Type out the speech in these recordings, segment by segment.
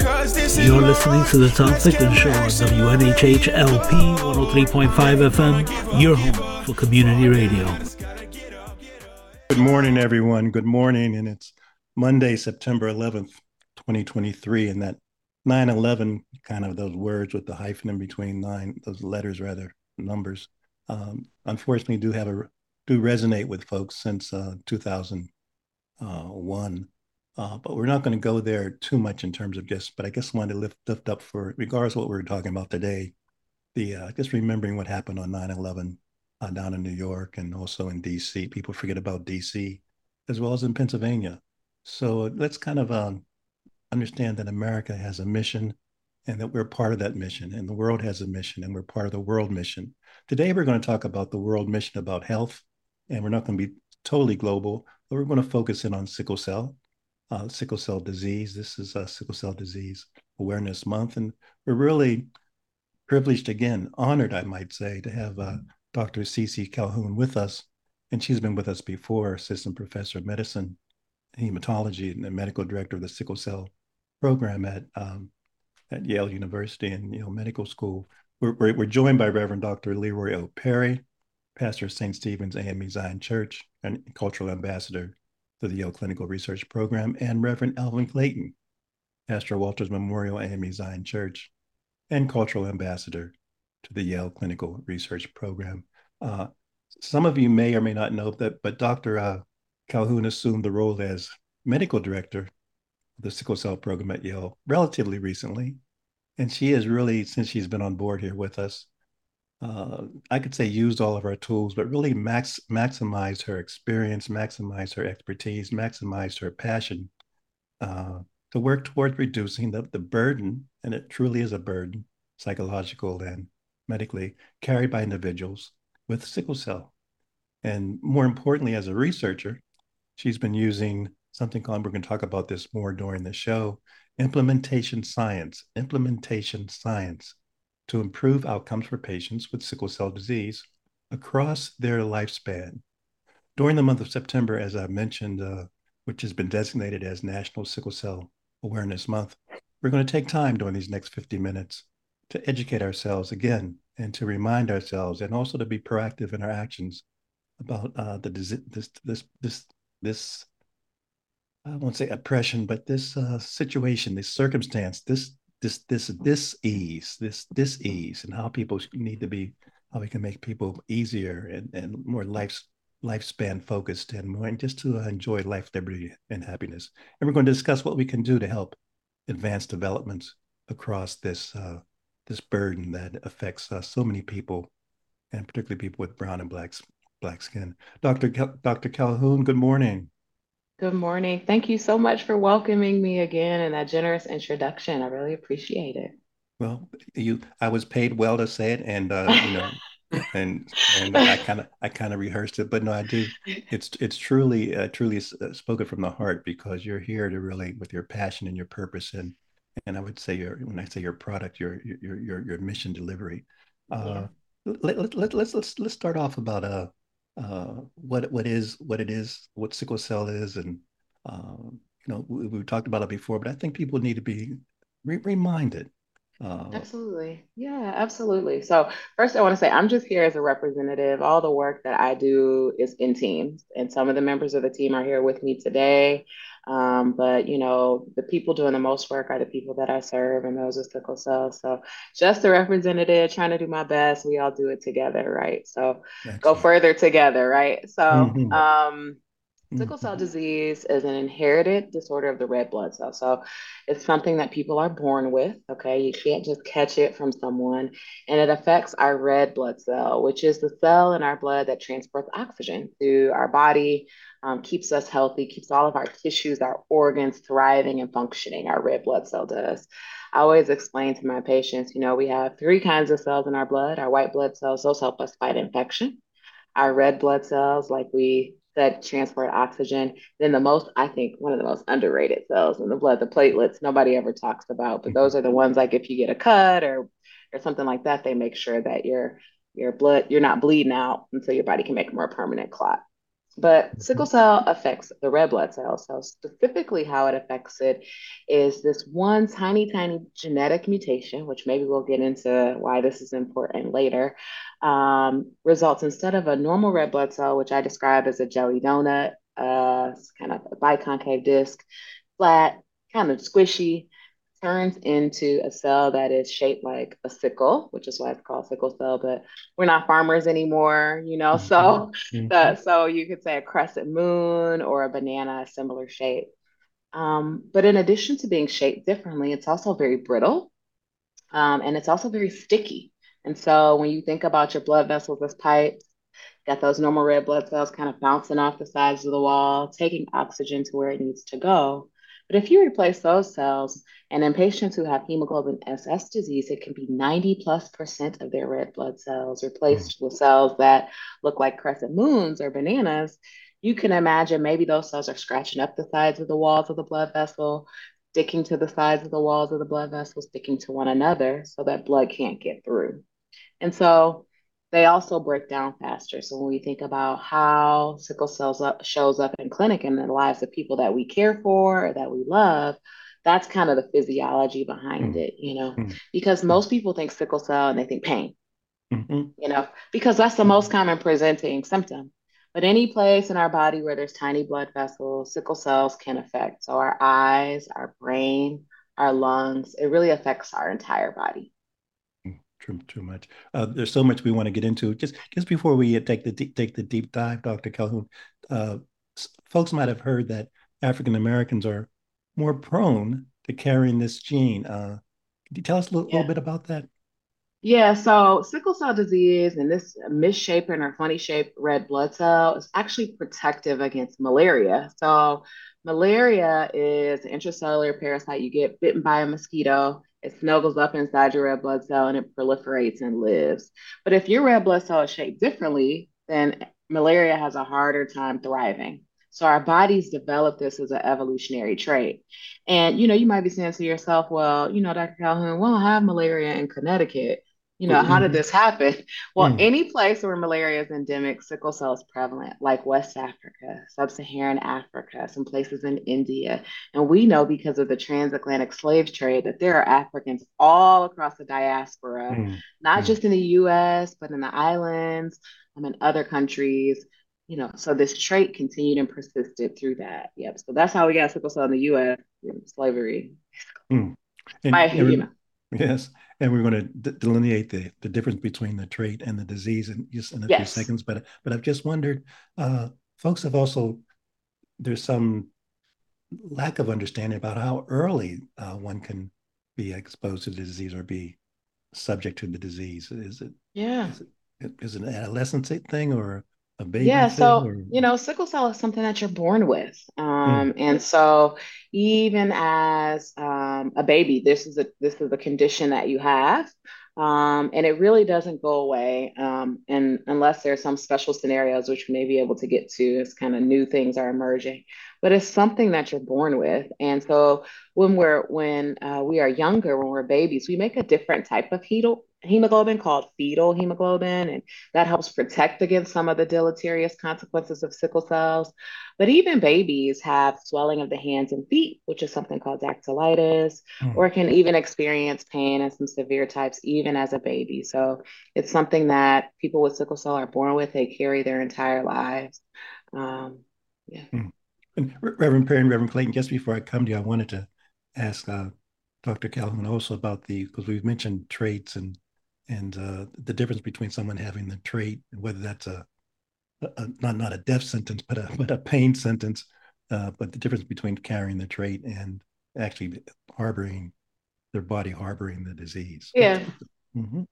You're listening to the Tom Ficklin Show on WNHH LP 103.5 FM, your home for community radio. Good morning, everyone. Good morning. And it's Monday, September 11th, 2023. And that 9 11, kind of those words with the hyphen in between nine, those letters rather, numbers, um, unfortunately do have a do resonate with folks since uh, 2001. Uh, but we're not going to go there too much in terms of just, but I guess wanted to lift, lift up for, regardless of what we're talking about today, the uh, just remembering what happened on 9 11 uh, down in New York and also in DC. People forget about DC as well as in Pennsylvania. So let's kind of um, understand that America has a mission and that we're part of that mission, and the world has a mission, and we're part of the world mission. Today, we're going to talk about the world mission about health, and we're not going to be totally global, but we're going to focus in on sickle cell uh, sickle cell disease. This is a Sickle Cell Disease Awareness Month, and we're really privileged again, honored, I might say, to have uh, Dr. Cece Calhoun with us. And she's been with us before, assistant professor of medicine, hematology, and medical director of the sickle cell program at um, at Yale University and Yale Medical School. We're, we're, we're, joined by Reverend Dr. Leroy O. Perry, pastor of St. Stephen's AME Zion Church and cultural ambassador to the Yale Clinical Research Program, and Reverend Alvin Clayton, Pastor Walters Memorial AME Zion Church, and Cultural Ambassador to the Yale Clinical Research Program. Uh, some of you may or may not know that, but Dr. Uh, Calhoun assumed the role as medical director of the sickle cell program at Yale relatively recently. And she has really, since she's been on board here with us, uh, I could say used all of our tools, but really max maximized her experience, maximized her expertise, maximized her passion uh, to work towards reducing the, the burden, and it truly is a burden, psychological and medically, carried by individuals with sickle cell. And more importantly, as a researcher, she's been using something called, we're going to talk about this more during the show, implementation science, implementation science to improve outcomes for patients with sickle cell disease across their lifespan. During the month of September, as I mentioned, uh, which has been designated as National Sickle Cell Awareness Month, we're going to take time during these next 50 minutes to educate ourselves again and to remind ourselves and also to be proactive in our actions about uh, the this this this this I won't say oppression, but this uh, situation, this circumstance, this this this this ease, this this ease, and how people need to be, how we can make people easier and, and more life lifespan focused and more just to enjoy life, liberty, and happiness. And we're going to discuss what we can do to help advance developments across this uh, this burden that affects uh, so many people, and particularly people with brown and black black skin. Dr. Cal- Dr. Calhoun, good morning. Good morning. Thank you so much for welcoming me again and that generous introduction. I really appreciate it. Well, you, I was paid well to say it, and uh, you know, and and I kind of I kind of rehearsed it, but no, I do. It's it's truly uh, truly uh, spoken from the heart because you're here to really with your passion and your purpose, and and I would say your when I say your product, your your your your mission delivery. Uh, yeah. let, let, let, let's let's let's start off about uh uh, what what is what it is, what sickle cell is, and uh, you know we, we, talked about it before, but I think people need to be re- reminded. Uh, absolutely, yeah, absolutely. So first, I want to say I'm just here as a representative. All the work that I do is in teams, and some of the members of the team are here with me today. Um, but you know, the people doing the most work are the people that I serve, and those with sickle cell. So, just a representative, trying to do my best. We all do it together, right? So, Excellent. go further together, right? So, mm-hmm. um, Sickle cell mm-hmm. disease is an inherited disorder of the red blood cell. So it's something that people are born with. Okay. You can't just catch it from someone. And it affects our red blood cell, which is the cell in our blood that transports oxygen to our body, um, keeps us healthy, keeps all of our tissues, our organs thriving and functioning. Our red blood cell does. I always explain to my patients, you know, we have three kinds of cells in our blood. Our white blood cells, those help us fight infection. Our red blood cells, like we that transport oxygen. Then the most, I think, one of the most underrated cells in the blood, the platelets, nobody ever talks about, but those mm-hmm. are the ones like if you get a cut or or something like that, they make sure that your your blood you're not bleeding out until your body can make a more permanent clot. But sickle cell affects the red blood cells. So, specifically, how it affects it is this one tiny, tiny genetic mutation, which maybe we'll get into why this is important later, um, results instead of a normal red blood cell, which I describe as a jelly donut, uh, kind of a biconcave disc, flat, kind of squishy, turns into a cell that is shaped like a sickle, which is why it's called sickle cell. But we're not farmers anymore, you know. So, mm-hmm. the, so you could say a crescent moon or a banana, similar shape. Um, but in addition to being shaped differently, it's also very brittle, um, and it's also very sticky. And so when you think about your blood vessels as pipes, got those normal red blood cells kind of bouncing off the sides of the wall, taking oxygen to where it needs to go. But if you replace those cells, and in patients who have hemoglobin SS disease, it can be 90 plus percent of their red blood cells replaced mm. with cells that look like crescent moons or bananas. You can imagine maybe those cells are scratching up the sides of the walls of the blood vessel, sticking to the sides of the walls of the blood vessel, sticking to one another so that blood can't get through. And so they also break down faster. So when we think about how sickle cells up, shows up in clinic and in the lives of people that we care for or that we love, that's kind of the physiology behind mm-hmm. it, you know, mm-hmm. because most people think sickle cell and they think pain, mm-hmm. you know, because that's the most common presenting symptom. But any place in our body where there's tiny blood vessels, sickle cells can affect. So our eyes, our brain, our lungs, it really affects our entire body too, too much. Uh, there's so much we want to get into. Just just before we take the deep, take the deep dive, Dr. Calhoun, uh, folks might have heard that African Americans are more prone to carrying this gene. Uh, can you tell us a little, yeah. little bit about that? Yeah, so sickle cell disease and this misshapen or funny shaped red blood cell is actually protective against malaria. So, malaria is an intracellular parasite. You get bitten by a mosquito, it snuggles up inside your red blood cell and it proliferates and lives. But if your red blood cell is shaped differently, then malaria has a harder time thriving. So our bodies develop this as an evolutionary trait. And you know, you might be saying to yourself, well, you know, Dr. Calhoun, well, I have malaria in Connecticut you know, mm-hmm. how did this happen? Well, mm. any place where malaria is endemic, sickle cell is prevalent, like West Africa, Sub Saharan Africa, some places in India. And we know because of the transatlantic slave trade that there are Africans all across the diaspora, mm. not mm. just in the US, but in the islands, um, in other countries. You know, so this trait continued and persisted through that. Yep. So that's how we got sickle cell in the US, slavery. Mm. And, By, you know. Yes and we're going to d- delineate the, the difference between the trait and the disease in just in a yes. few seconds. But but I've just wondered, uh, folks have also there's some lack of understanding about how early uh, one can be exposed to the disease or be subject to the disease. Is it? Yeah. Is it, is it an adolescence thing or a baby? Yeah. So or... you know, sickle cell is something that you're born with, hmm. um, mm. and so even as um, a baby, this is a this is a condition that you have. Um, and it really doesn't go away um, and unless there's some special scenarios which we may be able to get to as kind of new things are emerging but it's something that you're born with and so when we're when uh, we are younger when we're babies we make a different type of hetal, hemoglobin called fetal hemoglobin, and that helps protect against some of the deleterious consequences of sickle cells. But even babies have swelling of the hands and feet, which is something called dactylitis, mm. or can even experience pain and some severe types even as a baby. So it's something that people with sickle cell are born with, they carry their entire lives. Um, yeah. Mm. And Reverend Perry and Reverend Clayton, just before I come to you, I wanted to ask uh, Dr. Calhoun also about the, because we've mentioned traits and and uh, the difference between someone having the trait and whether that's a a, not not a death sentence, but a but a pain sentence. Uh, but the difference between carrying the trait and actually harboring their body harboring the disease. Yeah. Mm-hmm.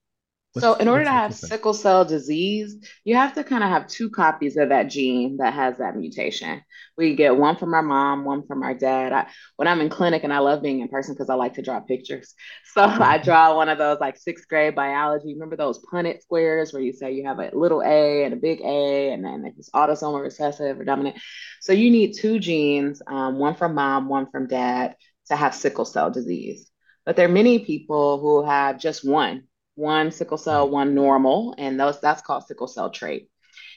So, in order to have sickle cell disease, you have to kind of have two copies of that gene that has that mutation. We get one from our mom, one from our dad. I, when I'm in clinic, and I love being in person because I like to draw pictures. So, I mm-hmm. draw one of those like sixth grade biology. Remember those Punnett squares where you say you have a little a and a big A, and then it's autosomal recessive or dominant. So, you need two genes, um, one from mom, one from dad, to have sickle cell disease. But there are many people who have just one one sickle cell, one normal, and those that's called sickle cell trait.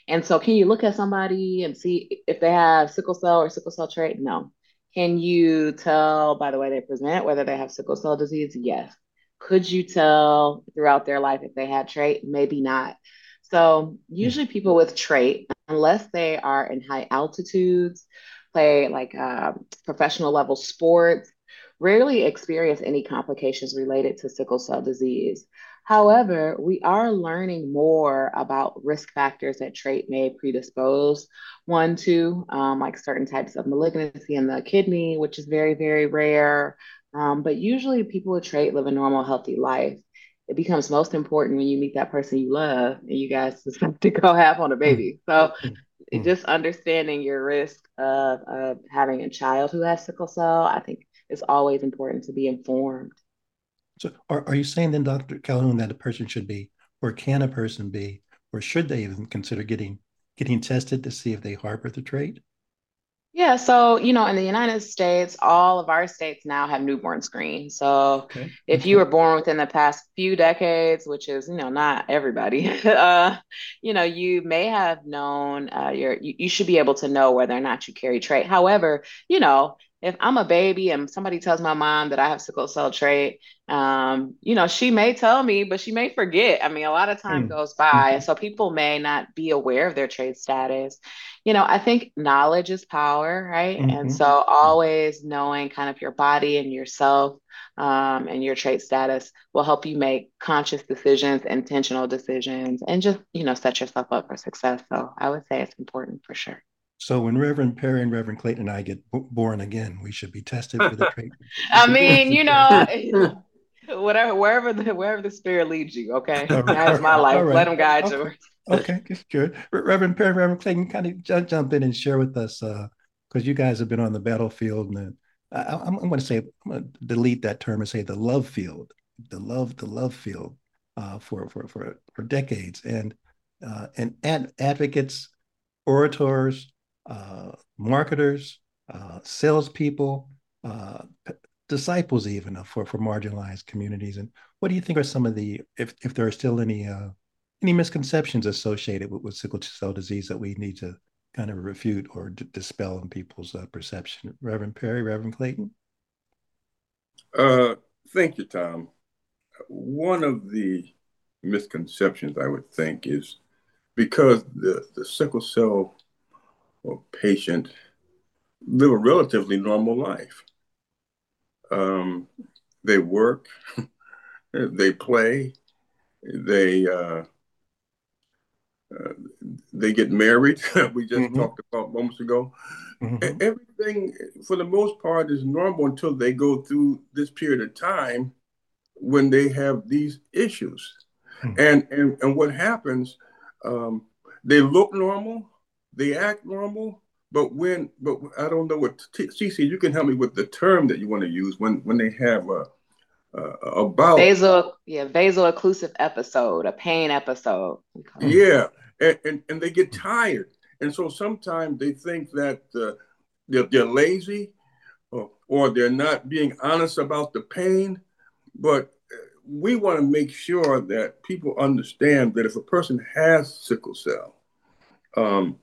And so, can you look at somebody and see if they have sickle cell or sickle cell trait? No. Can you tell by the way they present whether they have sickle cell disease? Yes. Could you tell throughout their life if they had trait? Maybe not. So, usually, people with trait, unless they are in high altitudes, play like uh, professional level sports, rarely experience any complications related to sickle cell disease. However, we are learning more about risk factors that trait may predispose one to, um, like certain types of malignancy in the kidney, which is very, very rare. Um, but usually, people with trait live a normal, healthy life. It becomes most important when you meet that person you love and you guys decide to go have on a baby. So, mm-hmm. just understanding your risk of, of having a child who has sickle cell, I think is always important to be informed. So are, are you saying then, Dr. Calhoun, that a person should be, or can a person be, or should they even consider getting getting tested to see if they harbor the trait? Yeah, so you know, in the United States, all of our states now have newborn screen. So okay. if okay. you were born within the past few decades, which is you know not everybody, uh, you know, you may have known uh, your you, you should be able to know whether or not you carry trait. However, you know, if I'm a baby and somebody tells my mom that I have sickle cell trait, um, you know, she may tell me, but she may forget. I mean, a lot of time mm. goes by. And so people may not be aware of their trait status. You know, I think knowledge is power, right? Mm-hmm. And so always knowing kind of your body and yourself um, and your trait status will help you make conscious decisions, intentional decisions, and just, you know, set yourself up for success. So I would say it's important for sure. So when Reverend Perry and Reverend Clayton and I get b- born again, we should be tested for the trait. I mean, you know, whatever, wherever the wherever the spirit leads you. Okay, that's my life. Right. Let him guide okay. you. okay, good. Reverend Perry, Reverend Clayton, kind of jump, jump in and share with us because uh, you guys have been on the battlefield, and I, I'm, I'm going to say I'm going to delete that term and say the love field, the love, the love field uh, for for for for decades, and uh, and ad- advocates, orators uh, marketers, uh, salespeople, uh, p- disciples, even for for marginalized communities. And what do you think are some of the, if if there are still any uh, any misconceptions associated with, with sickle cell disease that we need to kind of refute or d- dispel in people's uh, perception? Reverend Perry, Reverend Clayton. Uh, thank you, Tom. One of the misconceptions I would think is because the, the sickle cell or patient live a relatively normal life. Um, they work, they play, they uh, uh, they get married. we just mm-hmm. talked about moments ago. Mm-hmm. Everything, for the most part, is normal until they go through this period of time when they have these issues. Mm-hmm. And, and and what happens? Um, they look normal, they act normal, but when, but I don't know what Cece. You can help me with the term that you want to use when when they have a a, about vasal, yeah, vaso-occlusive episode, a pain episode. Yeah, and, and and they get tired, and so sometimes they think that uh, they're, they're lazy, or, or they're not being honest about the pain, but uh, we want to make sure that people understand that if a person has sickle cell, um,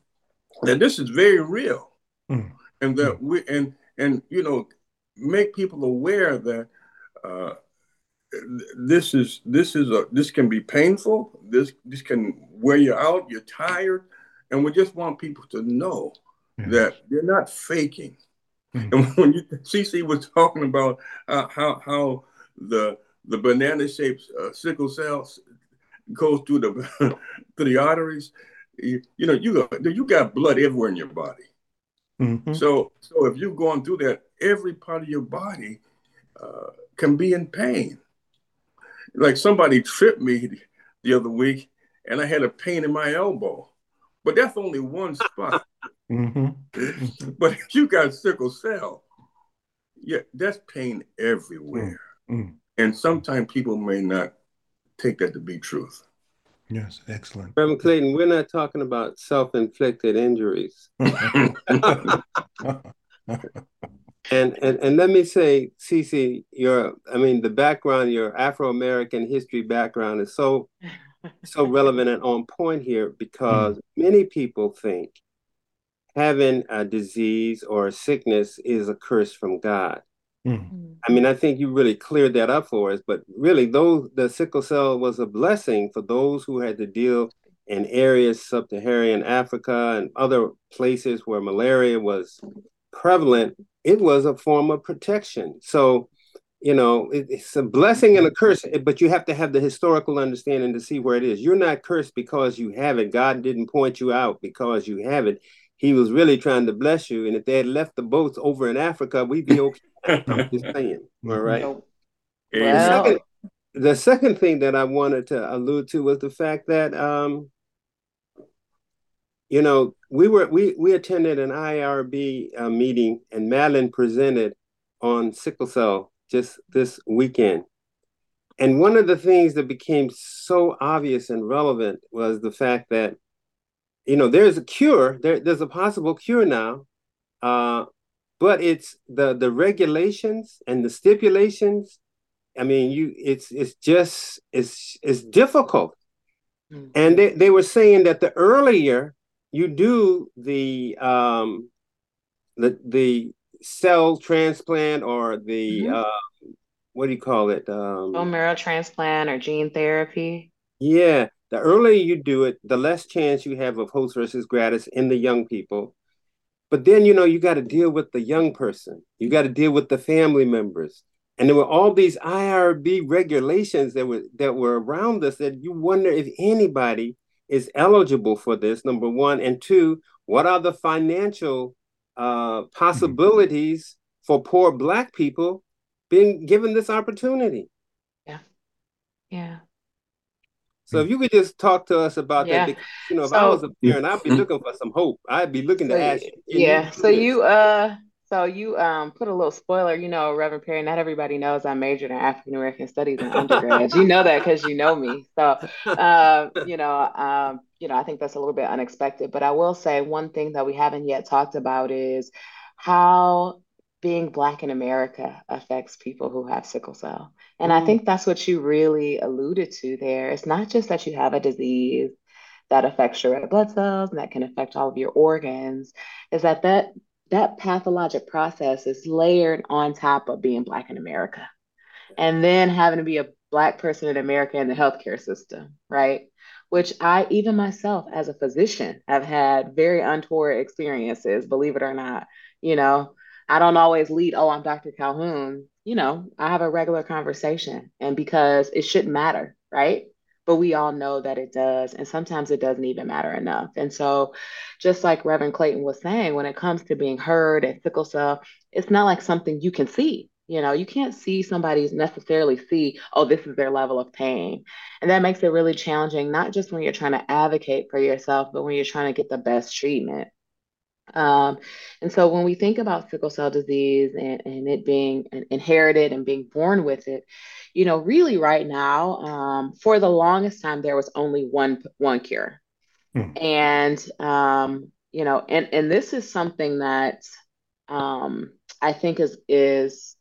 that this is very real, mm. and that we and and you know make people aware that uh, this is this is a this can be painful. This this can wear you out. You're tired, and we just want people to know mm. that they're not faking. Mm. And when you, Cece was talking about uh, how how the the banana shaped uh, sickle cells goes through the through the arteries, you, you know, you you got blood everywhere in your body. Mm-hmm. So, so if you're going through that, every part of your body uh, can be in pain. Like somebody tripped me the other week, and I had a pain in my elbow, but that's only one spot. mm-hmm. but if you got sickle cell, yeah, that's pain everywhere. Mm-hmm. And sometimes people may not take that to be truth. Yes, excellent. Reverend Clayton, we're not talking about self-inflicted injuries. and, and and let me say, Cece, your I mean the background, your Afro-American history background is so so relevant and on point here because mm. many people think having a disease or a sickness is a curse from God. Mm. I mean, I think you really cleared that up for us. But really, though the sickle cell was a blessing for those who had to deal in areas sub-Saharan Africa and other places where malaria was prevalent, it was a form of protection. So, you know, it, it's a blessing and a curse, but you have to have the historical understanding to see where it is. You're not cursed because you have it. God didn't point you out because you have it. He was really trying to bless you. And if they had left the boats over in Africa, we'd be okay. I'm just saying. All right. Well, the, second, the second thing that I wanted to allude to was the fact that um, you know, we were we we attended an IRB uh, meeting and Madeline presented on sickle cell just this weekend. And one of the things that became so obvious and relevant was the fact that, you know, there's a cure, there, there's a possible cure now, uh, but it's the the regulations and the stipulations i mean you it's it's just it's it's difficult mm-hmm. and they, they were saying that the earlier you do the um the the cell transplant or the mm-hmm. uh what do you call it um bone marrow transplant or gene therapy yeah the earlier you do it the less chance you have of host versus graft in the young people but then, you know, you got to deal with the young person, you got to deal with the family members. And there were all these IRB regulations that were that were around us that you wonder if anybody is eligible for this, number one. And two, what are the financial uh, possibilities for poor Black people being given this opportunity? Yeah. Yeah. So if you could just talk to us about yeah. that, because, you know, if so, I was a parent, I'd be looking for some hope. I'd be looking to ask. Yeah. So you, uh, so you um put a little spoiler. You know, Reverend Perry. Not everybody knows I majored in African American Studies in undergrad. you know that because you know me. So, uh, you know, um, you know, I think that's a little bit unexpected. But I will say one thing that we haven't yet talked about is how being Black in America affects people who have sickle cell. And mm. I think that's what you really alluded to there. It's not just that you have a disease that affects your red blood cells and that can affect all of your organs, is that that, that pathologic process is layered on top of being Black in America. And then having to be a Black person in America in the healthcare system, right? Which I, even myself as a physician, have had very untoward experiences, believe it or not. You know, I don't always lead, oh, I'm Dr. Calhoun. You know, I have a regular conversation and because it shouldn't matter, right? But we all know that it does. And sometimes it doesn't even matter enough. And so, just like Reverend Clayton was saying, when it comes to being heard and sickle cell, it's not like something you can see. You know, you can't see somebody's necessarily see, oh, this is their level of pain. And that makes it really challenging, not just when you're trying to advocate for yourself, but when you're trying to get the best treatment. Um, and so when we think about sickle cell disease and, and it being inherited and being born with it, you know, really right now, um, for the longest time, there was only one one cure. Hmm. And um, you know, and and this is something that um, I think is is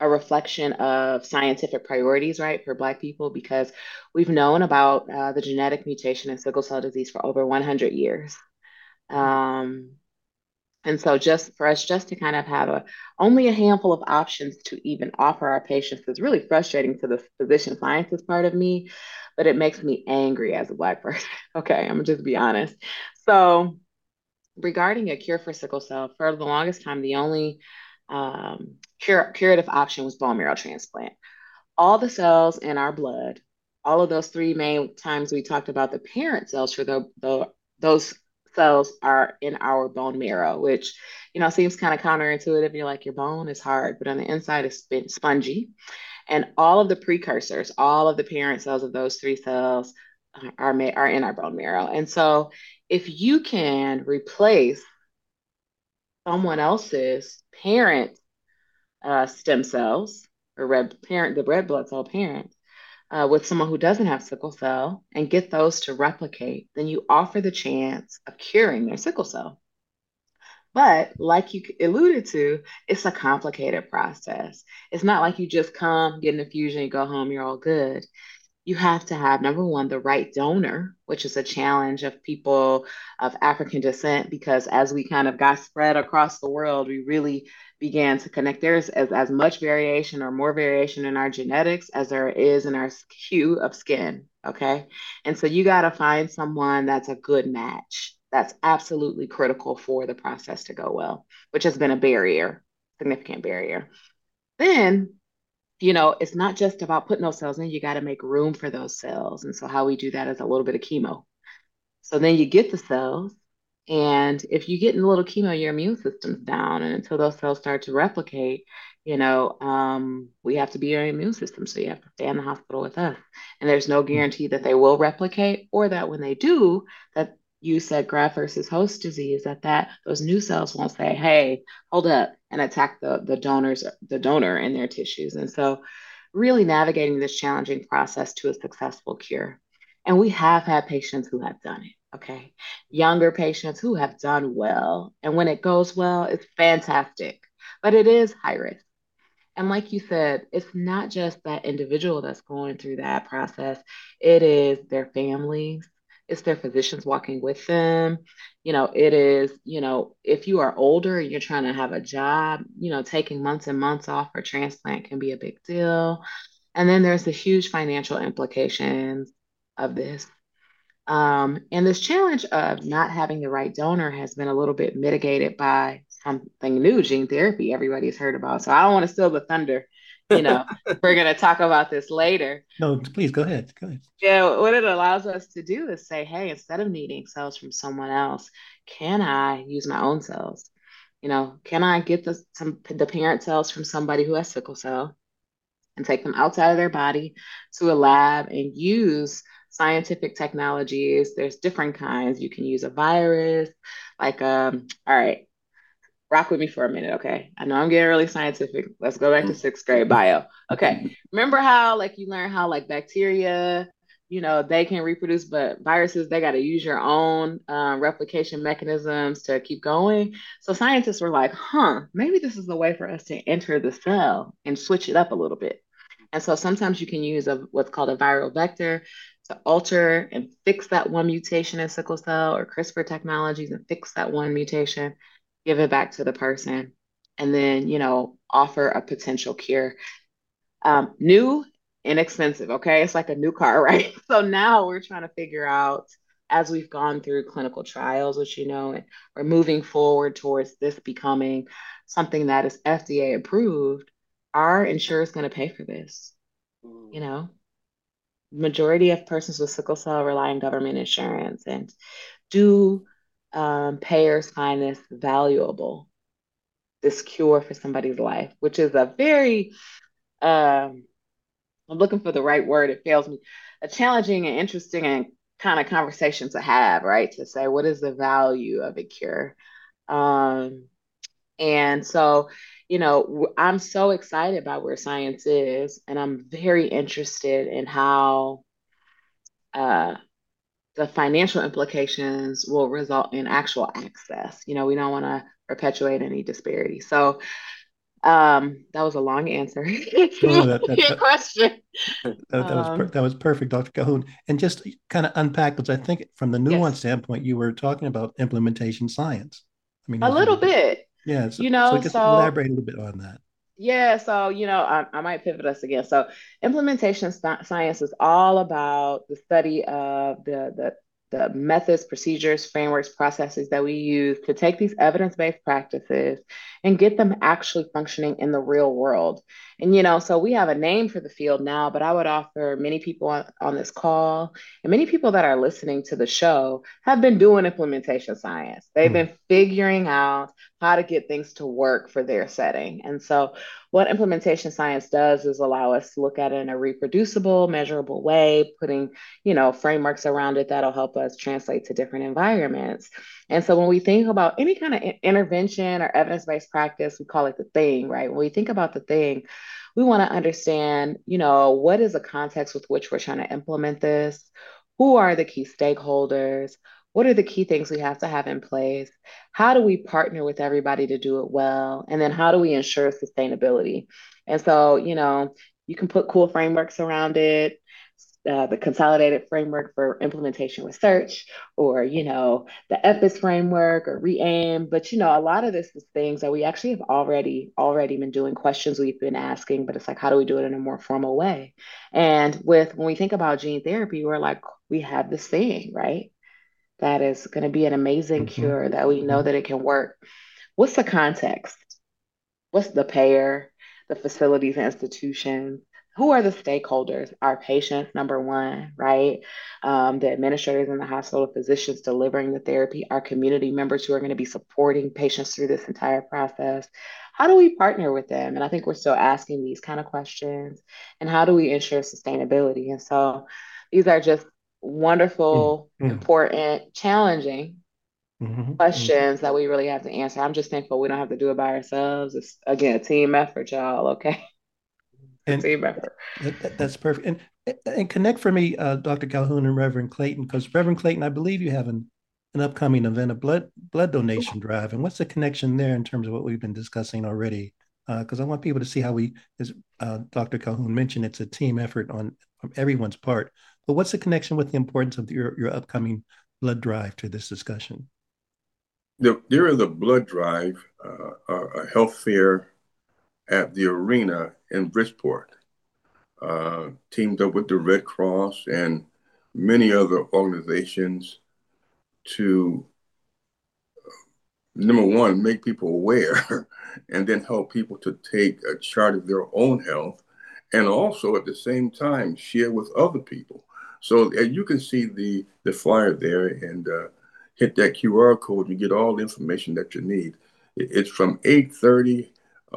a reflection of scientific priorities, right, for Black people, because we've known about uh, the genetic mutation in sickle cell disease for over 100 years. Um, and so just for us just to kind of have a only a handful of options to even offer our patients is really frustrating to the physician scientist part of me, but it makes me angry as a black person. okay, I'm gonna just be honest. So regarding a cure for sickle cell, for the longest time, the only um, cure, curative option was bone marrow transplant. All the cells in our blood, all of those three main times we talked about the parent cells for the, the those cells are in our bone marrow, which you know seems kind of counterintuitive. You're like your bone is hard, but on the inside it's spongy, and all of the precursors, all of the parent cells of those three cells are are in our bone marrow. And so, if you can replace someone else's parent uh, stem cells or red parent, the red blood cell parent, uh, with someone who doesn't have sickle cell and get those to replicate, then you offer the chance of curing their sickle cell. But like you alluded to, it's a complicated process. It's not like you just come, get an infusion, you go home, you're all good you have to have number one the right donor which is a challenge of people of african descent because as we kind of got spread across the world we really began to connect. There's as, as much variation or more variation in our genetics as there is in our hue of skin okay? And so you got to find someone that's a good match. That's absolutely critical for the process to go well which has been a barrier significant barrier. Then you know, it's not just about putting those cells in, you got to make room for those cells. And so, how we do that is a little bit of chemo. So, then you get the cells. And if you get in a little chemo, your immune system's down. And until those cells start to replicate, you know, um, we have to be your immune system. So, you have to stay in the hospital with us. And there's no guarantee that they will replicate or that when they do, that you said graft versus host disease that that those new cells won't say hey hold up and attack the the donors the donor in their tissues. And so really navigating this challenging process to a successful cure. And we have had patients who have done it okay? Younger patients who have done well. And when it goes well it's fantastic but it is high risk. And like you said, it's not just that individual that's going through that process, it is their families, it's their physicians walking with them. You know it is you know if you are older and you're trying to have a job you know taking months and months off for transplant can be a big deal. And then there's the huge financial implications of this. Um, and this challenge of not having the right donor has been a little bit mitigated by something new gene therapy everybody's heard about. So i don't want to steal the thunder you know, we're going to talk about this later. No, please go ahead. Go ahead. Yeah, what it allows us to do is say, hey, instead of needing cells from someone else, can I use my own cells? You know, can I get the some the parent cells from somebody who has sickle cell and take them outside of their body to a lab and use scientific technologies. There's different kinds. You can use a virus, like um, all right, rock with me for a minute, okay? I know I'm getting really scientific. Let's go back to sixth grade bio. Okay. Remember how like you learn how like bacteria, you know, they can reproduce, but viruses, they got to use your own um, replication mechanisms to keep going. So scientists were like, huh, maybe this is a way for us to enter the cell and switch it up a little bit. And so sometimes you can use a what's called a viral vector to alter and fix that one mutation in sickle cell or CRISPR technologies and fix that one mutation give it back to the person, and then, you know, offer a potential cure. Um, new, inexpensive, okay? It's like a new car, right? So now we're trying to figure out as we've gone through clinical trials, which you know, we're moving forward towards this becoming something that is FDA approved, our insurance going to pay for this? You know, majority of persons with sickle cell rely on government insurance, and do um, payers find this valuable, this cure for somebody's life, which is a very, um, I'm looking for the right word, it fails me, a challenging and interesting and kind of conversation to have, right? To say, what is the value of a cure? Um, and so, you know, I'm so excited about where science is, and I'm very interested in how uh, the financial implications will result in actual access. You know, we don't want to perpetuate any disparity. So um, that was a long answer. no, that, that, Your question. That, that um, was per- that was perfect, Dr. Calhoun. And just kind of unpack, because I think from the nuance yes. standpoint, you were talking about implementation science. I mean, a little bit. Yeah. So, you know, so, so elaborate a little bit on that. Yeah, so you know, I, I might pivot us again. So, implementation science is all about the study of the the the methods, procedures, frameworks, processes that we use to take these evidence based practices and get them actually functioning in the real world. And, you know, so we have a name for the field now, but I would offer many people on, on this call and many people that are listening to the show have been doing implementation science. They've mm-hmm. been figuring out how to get things to work for their setting. And so, what implementation science does is allow us to look at it in a reproducible, measurable way, putting, you know, frameworks around it that'll help us translate to different environments. And so when we think about any kind of intervention or evidence-based practice, we call it the thing, right? When we think about the thing, we want to understand, you know, what is the context with which we're trying to implement this? Who are the key stakeholders? What are the key things we have to have in place? How do we partner with everybody to do it well? And then how do we ensure sustainability? And so, you know, you can put cool frameworks around it uh, the consolidated framework for implementation research or you know the EPIS framework or RE-AIM. But you know a lot of this is things that we actually have already already been doing questions we've been asking but it's like how do we do it in a more formal way? And with when we think about gene therapy we're like we have this thing right? That is going to be an amazing mm-hmm. cure that we know that it can work. What's the context? What's the payer the facilities and institutions who are the stakeholders? Our patients, number one, right? Um, the administrators in the hospital, physicians delivering the therapy, our community members who are going to be supporting patients through this entire process. How do we partner with them? And I think we're still asking these kind of questions. And how do we ensure sustainability? And so these are just wonderful, mm-hmm. important, challenging mm-hmm. questions that we really have to answer. I'm just thankful we don't have to do it by ourselves. It's again a team effort, y'all. Okay and That, that's perfect. And and connect for me, uh, Dr. Calhoun and Reverend Clayton, because Reverend Clayton, I believe you have an, an upcoming event, a blood blood donation drive. And what's the connection there in terms of what we've been discussing already? Because uh, I want people to see how we, as uh, Dr. Calhoun mentioned, it's a team effort on from everyone's part. But what's the connection with the importance of your, your upcoming blood drive to this discussion? The, there is a blood drive, uh, a health fair at the arena in Bridgeport, uh, teamed up with the Red Cross and many other organizations to number one make people aware and then help people to take a chart of their own health and also at the same time share with other people. So you can see the the flyer there and uh, hit that qr code you get all the information that you need. It's from 8.30 uh,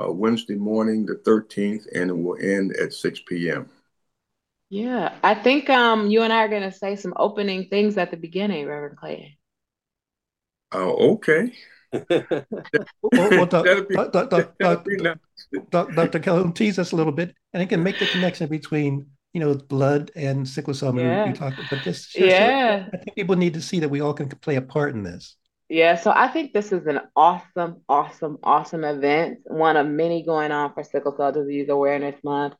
Wednesday morning, the 13th, and it will end at 6 p.m. Yeah, I think um, you and I are going to say some opening things at the beginning, Reverend Clayton. Oh, okay. well, Dr. Calhoun, tease us a little bit, and it can make the connection between you know blood and sickle cell. Yeah. We talk, but just yeah, I think people need to see that we all can play a part in this. Yeah, so I think this is an awesome, awesome, awesome event, one of many going on for Sickle Cell Disease Awareness Month.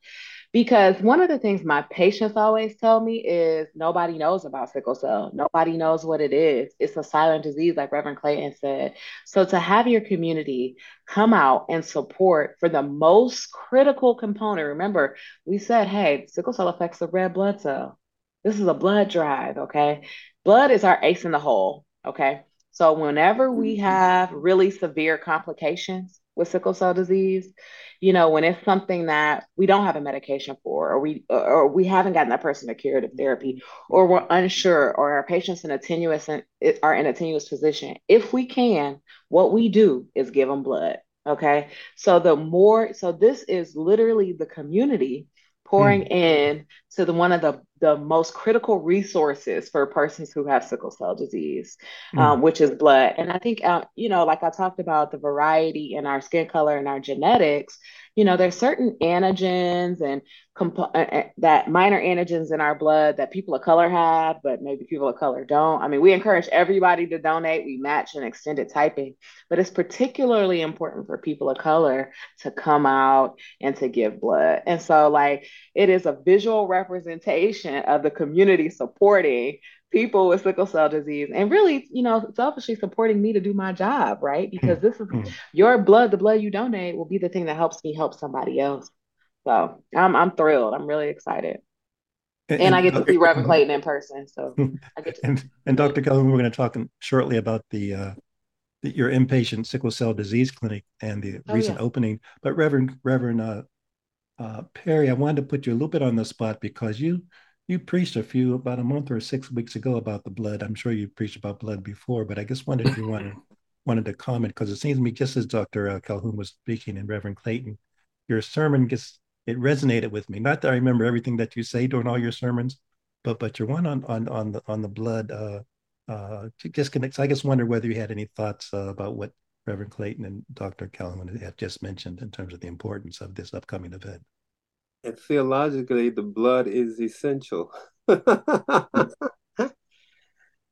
Because one of the things my patients always tell me is nobody knows about sickle cell. Nobody knows what it is. It's a silent disease, like Reverend Clayton said. So to have your community come out and support for the most critical component, remember, we said, hey, sickle cell affects the red blood cell. This is a blood drive, okay? Blood is our ace in the hole, okay? So whenever we mm-hmm. have really severe complications with sickle cell disease, you know, when it's something that we don't have a medication for, or we or we haven't gotten that person a curative therapy, or we're unsure, or our patients in a tenuous are in a tenuous position, if we can, what we do is give them blood. Okay. So the more, so this is literally the community pouring mm. in to the one of the, the most critical resources for persons who have sickle cell disease, mm. um, which is blood. And I think, uh, you know, like I talked about the variety in our skin color and our genetics, you know, there's certain antigens and comp- uh, uh, that minor antigens in our blood that people of color have, but maybe people of color don't. I mean, we encourage everybody to donate. We match an extended typing, but it's particularly important for people of color to come out and to give blood. And so, like, it is a visual representation of the community supporting people with sickle cell disease and really, you know, selfishly supporting me to do my job, right? Because this is mm-hmm. your blood, the blood you donate will be the thing that helps me help somebody else. So I'm I'm thrilled. I'm really excited. And, and I get to see Reverend Clayton in person. So I get to and, and Dr. Calhoun, we're going to talk shortly about the uh the, your inpatient sickle cell disease clinic and the oh, recent yeah. opening. But Reverend Reverend uh, uh, Perry, I wanted to put you a little bit on the spot because you you preached a few about a month or six weeks ago about the blood. I'm sure you preached about blood before, but I just wondered if you wanted wanted to comment because it seems to me just as Dr. Uh, Calhoun was speaking and Reverend Clayton, your sermon gets it resonated with me. Not that I remember everything that you say during all your sermons, but but your one on on on the on the blood uh, uh, just connects. I just wonder whether you had any thoughts uh, about what Reverend Clayton and Dr. Calhoun have just mentioned in terms of the importance of this upcoming event. And theologically, the blood is essential. it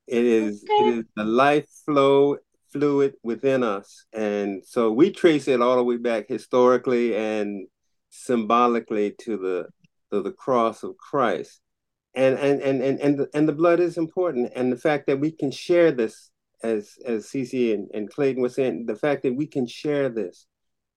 is it is the life flow fluid within us, and so we trace it all the way back historically and symbolically to the to the cross of Christ. And and and and and the, and the blood is important, and the fact that we can share this as as Cece and, and Clayton was saying, the fact that we can share this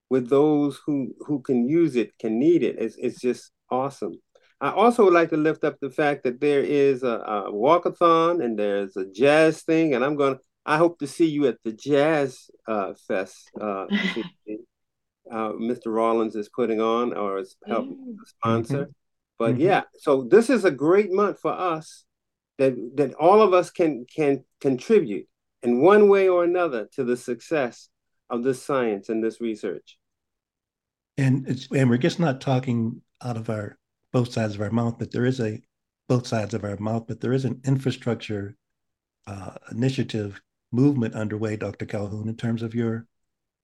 with those who who can use it, can need it. it, is it's just awesome. I also would like to lift up the fact that there is a, a walkathon and there's a jazz thing, and I'm going. to I hope to see you at the Jazz uh, Fest. Uh, uh, Mr. Rollins is putting on or is helping sponsor. Mm-hmm. But mm-hmm. yeah, so this is a great month for us that that all of us can can contribute in one way or another to the success of this science and this research. And it's and we're just not talking out of our both sides of our mouth, but there is a both sides of our mouth, but there is an infrastructure uh, initiative movement underway, Dr. Calhoun, in terms of your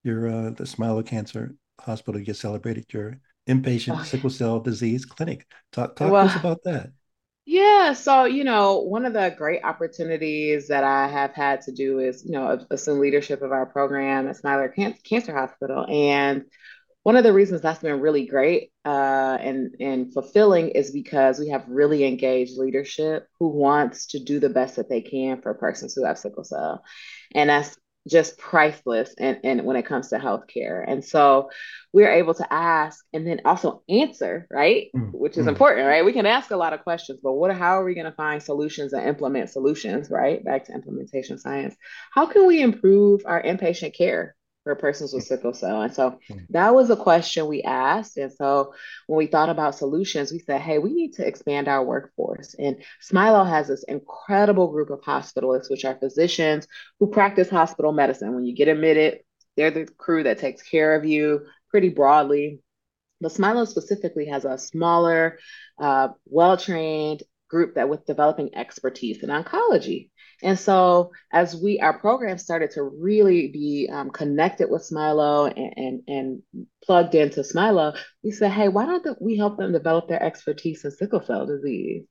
your uh, the Smilow Cancer Hospital. You celebrated your inpatient oh, sickle cell disease clinic. Talk talk well, to us about that. Yeah, so you know, one of the great opportunities that I have had to do is, you know, assume leadership of our program at Smilow Can- Cancer Hospital, and one of the reasons that's been really great uh, and and fulfilling is because we have really engaged leadership who wants to do the best that they can for persons who have sickle cell, and that's just priceless and, and when it comes to healthcare. And so we're able to ask and then also answer, right? Mm, Which is mm. important, right? We can ask a lot of questions, but what how are we going to find solutions and implement solutions, right? Back to implementation science. How can we improve our inpatient care? For persons with sickle cell. And so hmm. that was a question we asked. And so when we thought about solutions, we said, hey, we need to expand our workforce. And Smilow has this incredible group of hospitalists, which are physicians who practice hospital medicine. When you get admitted, they're the crew that takes care of you pretty broadly. But Smilow specifically has a smaller, uh, well trained group that with developing expertise in oncology. And so as we our program started to really be um, connected with Smilow and, and, and plugged into Smilow, we said, hey, why don't we help them develop their expertise in sickle cell disease?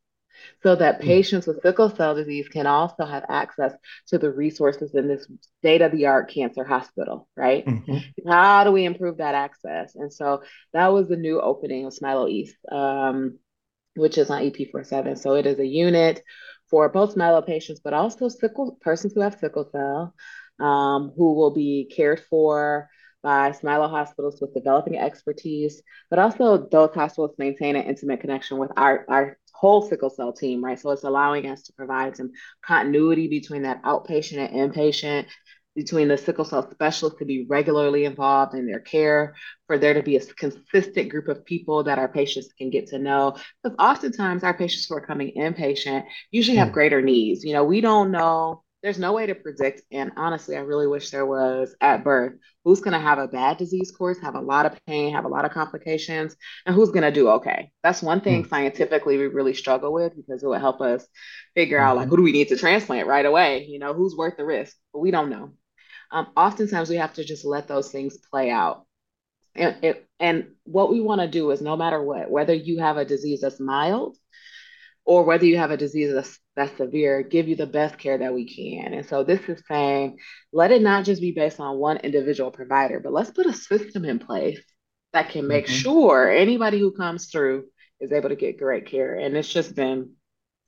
So that mm-hmm. patients with sickle cell disease can also have access to the resources in this state of the art cancer hospital, right? Mm-hmm. How do we improve that access? And so that was the new opening of Smilow East, um, which is on EP47. So it is a unit for both Smilow patients, but also sickle persons who have sickle cell, um, who will be cared for by Smilow hospitals with developing expertise, but also those hospitals maintain an intimate connection with our, our whole sickle cell team, right? So it's allowing us to provide some continuity between that outpatient and inpatient between the sickle cell specialists to be regularly involved in their care, for there to be a consistent group of people that our patients can get to know. Because oftentimes our patients who are coming inpatient usually have hmm. greater needs. You know, we don't know, there's no way to predict. And honestly, I really wish there was at birth who's going to have a bad disease course, have a lot of pain, have a lot of complications, and who's going to do okay. That's one thing mm. scientifically we really struggle with because it would help us figure mm-hmm. out like who do we need to transplant right away? You know, who's worth the risk? But we don't know um, oftentimes we have to just let those things play out. And, it, and what we want to do is no matter what, whether you have a disease that's mild or whether you have a disease that's, that's severe, give you the best care that we can. And so this is saying, let it not just be based on one individual provider, but let's put a system in place that can make mm-hmm. sure anybody who comes through is able to get great care. And it's just been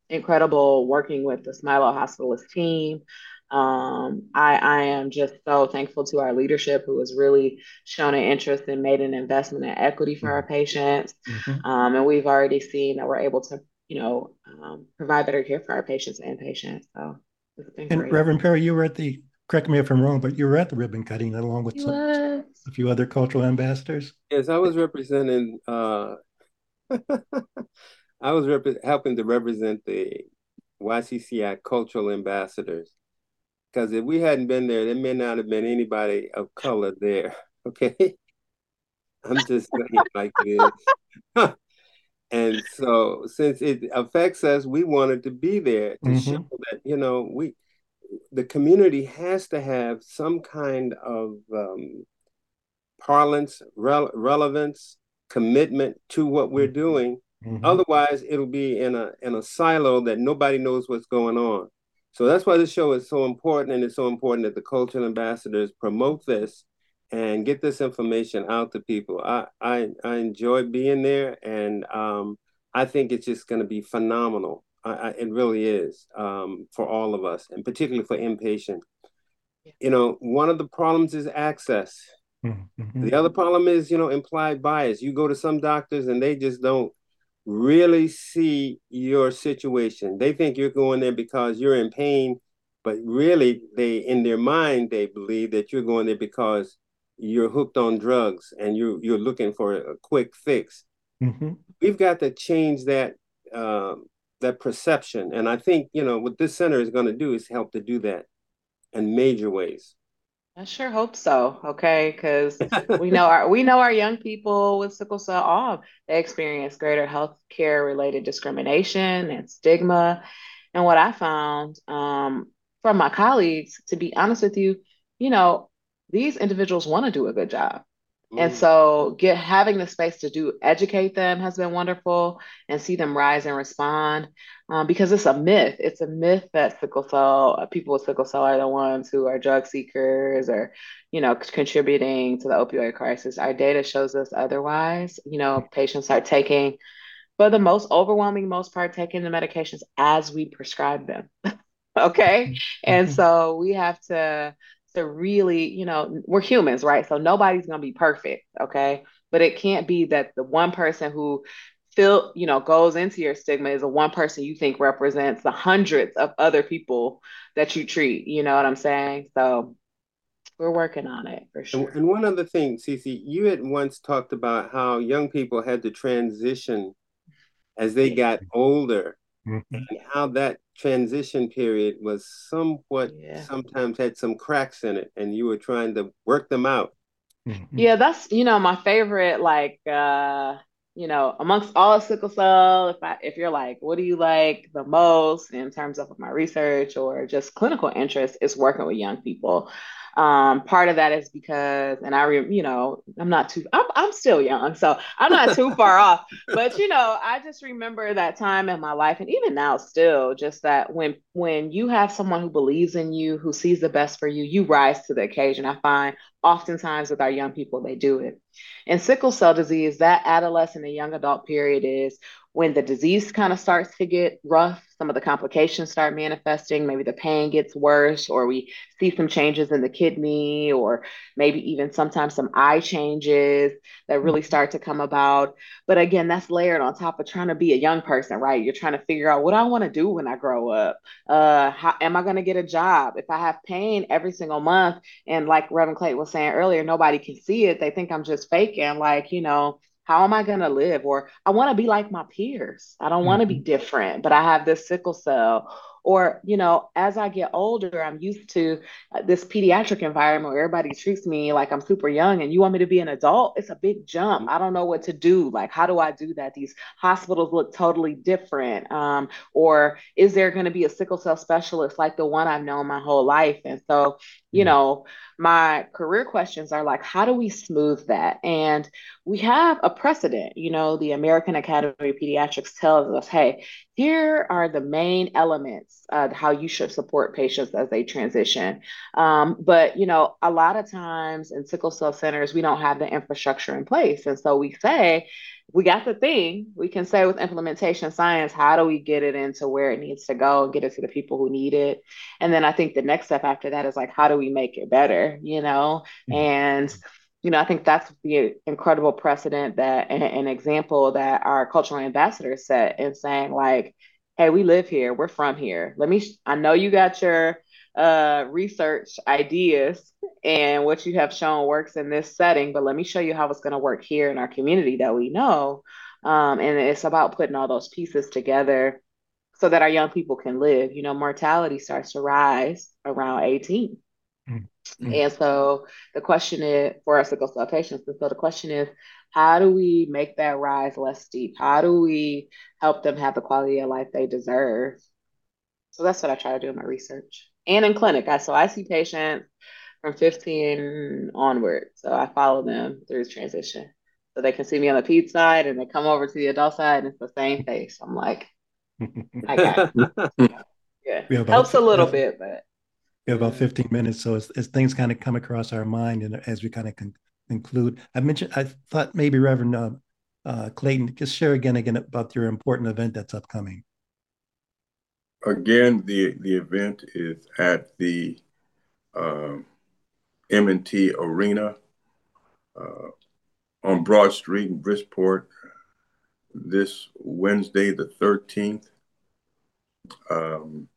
incredible working with the Smilow Hospitalist team. Um, I, I am just so thankful to our leadership who has really shown an interest and made an investment in equity for our patients. Mm-hmm. Um, and we've already seen that we're able to, you know, um, provide better care for our patients and patients. So and great. Reverend Perry, you were at the correct me if I'm wrong, but you were at the ribbon cutting along with some, a few other cultural ambassadors? Yes, I was representing. Uh, I was rep- helping to represent the YCCI cultural ambassadors because if we hadn't been there, there may not have been anybody of color there. Okay, I'm just saying like this. and so, since it affects us, we wanted to be there to mm-hmm. show that you know we, the community has to have some kind of um, parlance, re- relevance, commitment to what we're mm-hmm. doing. Mm-hmm. Otherwise, it'll be in a in a silo that nobody knows what's going on. So that's why this show is so important, and it's so important that the cultural ambassadors promote this and get this information out to people. I I, I enjoy being there, and um, I think it's just going to be phenomenal. I, I, it really is um, for all of us, and particularly for inpatient. You know, one of the problems is access. Mm-hmm. The other problem is, you know, implied bias. You go to some doctors and they just don't really see your situation. They think you're going there because you're in pain, but really they in their mind they believe that you're going there because you're hooked on drugs and you you're looking for a quick fix. Mm-hmm. We've got to change that um, that perception, and I think you know what this center is going to do is help to do that in major ways. I sure hope so. Okay, because we know our we know our young people with sickle cell all they experience greater health care related discrimination and stigma. And what I found um, from my colleagues, to be honest with you, you know, these individuals want to do a good job. And so get having the space to do educate them has been wonderful and see them rise and respond um, because it's a myth. It's a myth that sickle cell uh, people with sickle cell are the ones who are drug seekers or, you know, contributing to the opioid crisis. Our data shows us otherwise. You know, patients are taking, for the most overwhelming most part, taking the medications as we prescribe them. okay, and mm-hmm. so we have to to really, you know, we're humans, right? So nobody's going to be perfect, okay? But it can't be that the one person who feel, you know, goes into your stigma is the one person you think represents the hundreds of other people that you treat, you know what I'm saying? So we're working on it for sure. And one other thing, Cece, you had once talked about how young people had to transition as they got older mm-hmm. and how that transition period was somewhat yeah. sometimes had some cracks in it and you were trying to work them out mm-hmm. yeah that's you know my favorite like uh you know amongst all sickle cell if i if you're like what do you like the most in terms of my research or just clinical interest is working with young people um, part of that is because, and I, re, you know, I'm not too, I'm, I'm still young, so I'm not too far off. But you know, I just remember that time in my life, and even now, still, just that when when you have someone who believes in you, who sees the best for you, you rise to the occasion. I find oftentimes with our young people, they do it. In sickle cell disease, that adolescent and young adult period is when the disease kind of starts to get rough, some of the complications start manifesting, maybe the pain gets worse, or we see some changes in the kidney, or maybe even sometimes some eye changes that really mm-hmm. start to come about. But again, that's layered on top of trying to be a young person, right? You're trying to figure out what I want to do when I grow up. Uh, how am I going to get a job? If I have pain every single month, and like Reverend Clayton was saying earlier, nobody can see it, they think I'm just faking, like, you know, how am I going to live? Or I want to be like my peers. I don't want to be mm-hmm. different, but I have this sickle cell. Or, you know, as I get older, I'm used to uh, this pediatric environment where everybody treats me like I'm super young and you want me to be an adult. It's a big jump. I don't know what to do. Like, how do I do that? These hospitals look totally different. Um, or is there going to be a sickle cell specialist like the one I've known my whole life? And so, you mm-hmm. know, my career questions are like, how do we smooth that? And we have a precedent. You know, the American Academy of Pediatrics tells us, hey, here are the main elements of how you should support patients as they transition. Um, but, you know, a lot of times in sickle cell centers, we don't have the infrastructure in place. And so we say, we got the thing. We can say with implementation science, how do we get it into where it needs to go and get it to the people who need it? And then I think the next step after that is like, how do we make it better? You know, mm-hmm. and you know, I think that's the incredible precedent that an, example that our cultural ambassadors set in saying like, hey, we live here, we're from here. Let me. I know you got your uh, research ideas and what you have shown works in this setting, but let me show you how it's going to work here in our community that we know. Um, and it's about putting all those pieces together so that our young people can live. You know, mortality starts to rise around 18. Mm-hmm. And so the question is for our sickle cell patients, and so the question is, how do we make that rise less steep? How do we help them have the quality of life they deserve? So that's what I try to do in my research and in clinic. I, so I see patients from 15 onward. So I follow them through transition. So they can see me on the peds side and they come over to the adult side and it's the same face. I'm like, I got it. yeah. yeah helps a little bit, but we have about 15 minutes. So as, as things kind of come across our mind and as we kind of con- conclude, I mentioned, I thought maybe Reverend uh, uh, Clayton, just share again, again about your important event that's upcoming. Again, the, the event is at the um, M&T Arena uh, on Broad Street in Bridgeport this Wednesday, the 13th, um,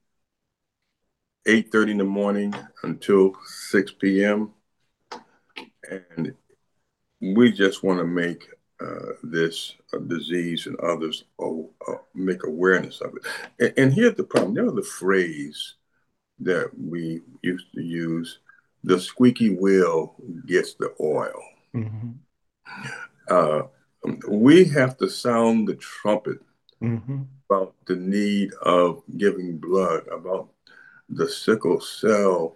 8.30 in the morning until 6 p.m. And we just want to make uh, this disease and others oh, uh, make awareness of it. And, and here's the problem. There was a phrase that we used to use, the squeaky wheel gets the oil. Mm-hmm. Uh, we have to sound the trumpet mm-hmm. about the need of giving blood, about the sickle cell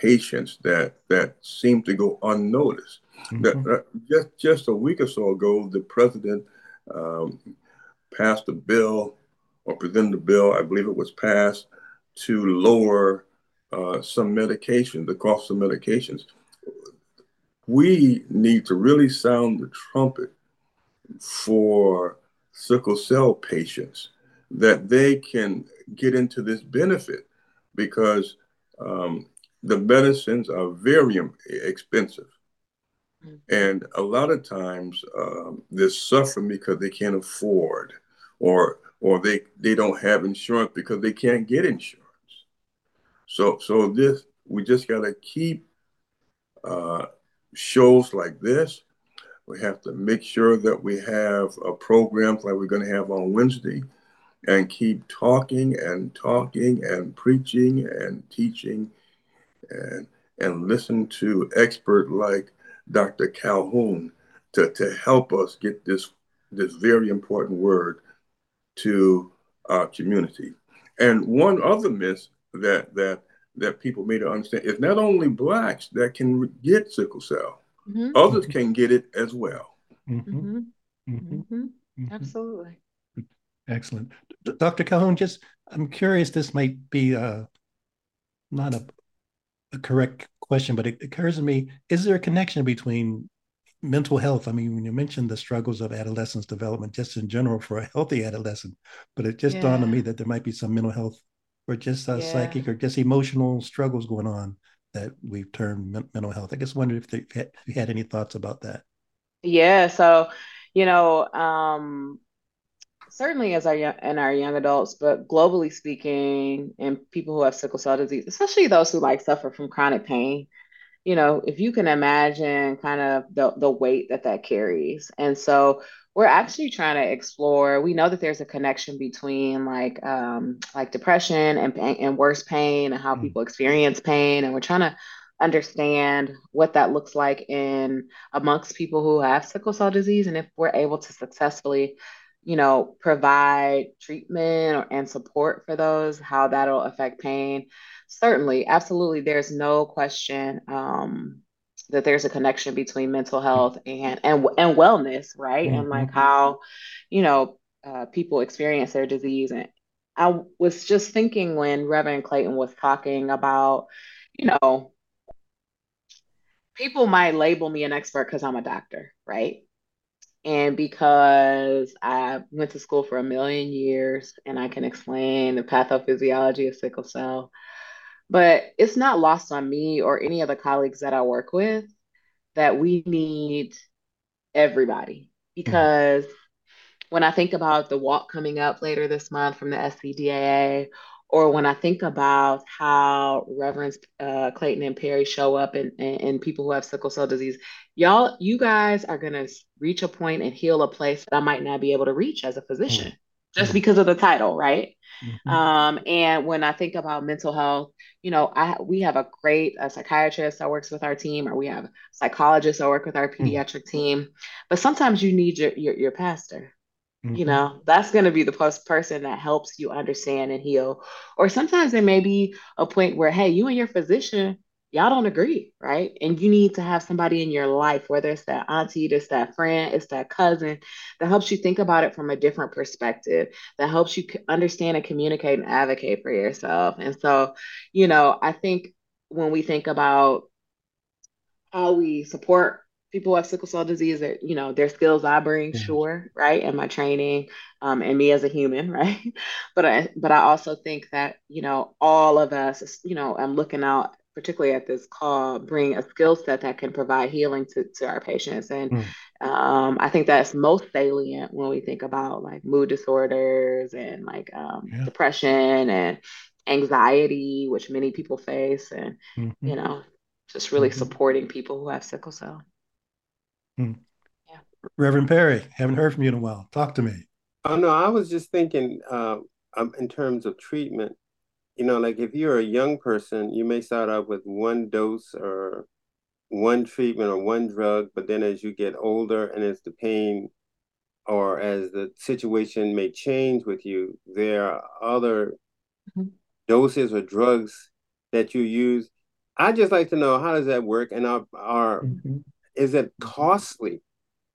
patients that that seem to go unnoticed. Mm-hmm. That, uh, just just a week or so ago, the president um, passed a bill or presented a bill. I believe it was passed to lower uh, some medication, the cost of medications. We need to really sound the trumpet for sickle cell patients that they can get into this benefit because um, the medicines are very expensive. Mm-hmm. And a lot of times um, they're suffering because they can't afford or or they, they don't have insurance because they can't get insurance. So so this we just gotta keep uh, shows like this we have to make sure that we have a programs like we're going to have on Wednesday and keep talking and talking and preaching and teaching and and listen to expert like Dr. Calhoun to, to help us get this this very important word to our community. And one other myth that that that people may not understand is not only blacks that can get sickle cell. Mm-hmm. Others can get it as well. Mm-hmm. mm-hmm. Mm-hmm. mm-hmm. Absolutely. Excellent. Dr. Calhoun, just I'm curious, this might be uh, not a, a correct question, but it occurs to me, is there a connection between mental health? I mean, when you mentioned the struggles of adolescence development, just in general for a healthy adolescent, but it just yeah. dawned on me that there might be some mental health or just uh, yeah. psychic or just emotional struggles going on that we've termed mental health. I just wondered if, they, if you had any thoughts about that. Yeah. So, you know, um, certainly as our young, and our young adults, but globally speaking, and people who have sickle cell disease, especially those who like suffer from chronic pain, you know, if you can imagine kind of the the weight that that carries, and so we're actually trying to explore. We know that there's a connection between like um, like depression and and worse pain and how mm-hmm. people experience pain, and we're trying to understand what that looks like in amongst people who have sickle cell disease, and if we're able to successfully you know provide treatment or, and support for those how that'll affect pain certainly absolutely there's no question um, that there's a connection between mental health and and and wellness, right? Mm-hmm. And like how, you know, uh, people experience their disease. And I was just thinking when Reverend Clayton was talking about, you know, people might label me an expert because I'm a doctor, right? And because I went to school for a million years and I can explain the pathophysiology of sickle cell, but it's not lost on me or any of the colleagues that I work with that we need everybody because mm-hmm. when I think about the walk coming up later this month from the SCDAA or when I think about how Reverends uh, Clayton and Perry show up and and people who have sickle cell disease, y'all, you guys are gonna reach a point and heal a place that I might not be able to reach as a physician, mm-hmm. just because of the title, right? Mm-hmm. Um, and when I think about mental health, you know, I we have a great a psychiatrist that works with our team, or we have psychologists that work with our mm-hmm. pediatric mm-hmm. team. But sometimes you need your your, your pastor. Mm-hmm. You know, that's going to be the person that helps you understand and heal. Or sometimes there may be a point where, hey, you and your physician y'all don't agree, right? And you need to have somebody in your life, whether it's that auntie, it's that friend, it's that cousin, that helps you think about it from a different perspective, that helps you understand and communicate and advocate for yourself. And so, you know, I think when we think about how we support people who have sickle cell disease that you know their skills i bring sure right and my training um, and me as a human right but i but i also think that you know all of us you know i'm looking out particularly at this call, bring a skill set that can provide healing to, to our patients. And mm. um, I think that's most salient when we think about like mood disorders and like um, yeah. depression and anxiety, which many people face, and mm-hmm. you know, just really mm-hmm. supporting people who have sickle cell. Mm. Yeah. Reverend Perry, haven't heard from you in a while. Talk to me. Oh no, I was just thinking uh, um, in terms of treatment you know, like if you're a young person, you may start out with one dose or one treatment or one drug, but then as you get older and as the pain or as the situation may change with you, there are other mm-hmm. doses or drugs that you use. I just like to know how does that work and are, are mm-hmm. Is it costly?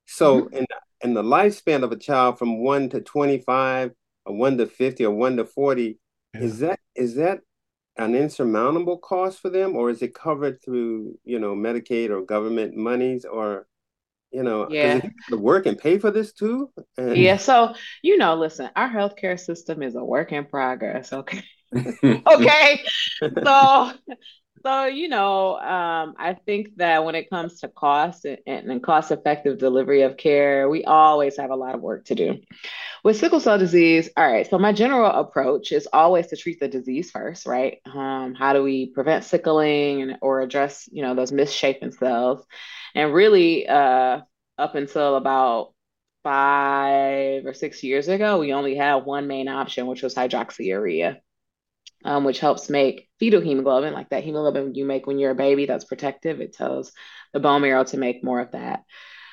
So mm-hmm. in in the lifespan of a child from one to 25 or one to 50 or one to 40, yeah. Is that is that an insurmountable cost for them, or is it covered through you know Medicaid or government monies, or you know, yeah, the work and pay for this too? And... Yeah. So you know, listen, our healthcare system is a work in progress. Okay. okay. so so, you know, um, I think that when it comes to cost and, and cost effective delivery of care, we always have a lot of work to do. With sickle cell disease, all right, so my general approach is always to treat the disease first, right? Um, how do we prevent sickling and, or address, you know, those misshapen cells? And really, uh, up until about five or six years ago, we only had one main option, which was hydroxyurea um, which helps make fetal hemoglobin, like that hemoglobin you make when you're a baby that's protective. It tells the bone marrow to make more of that.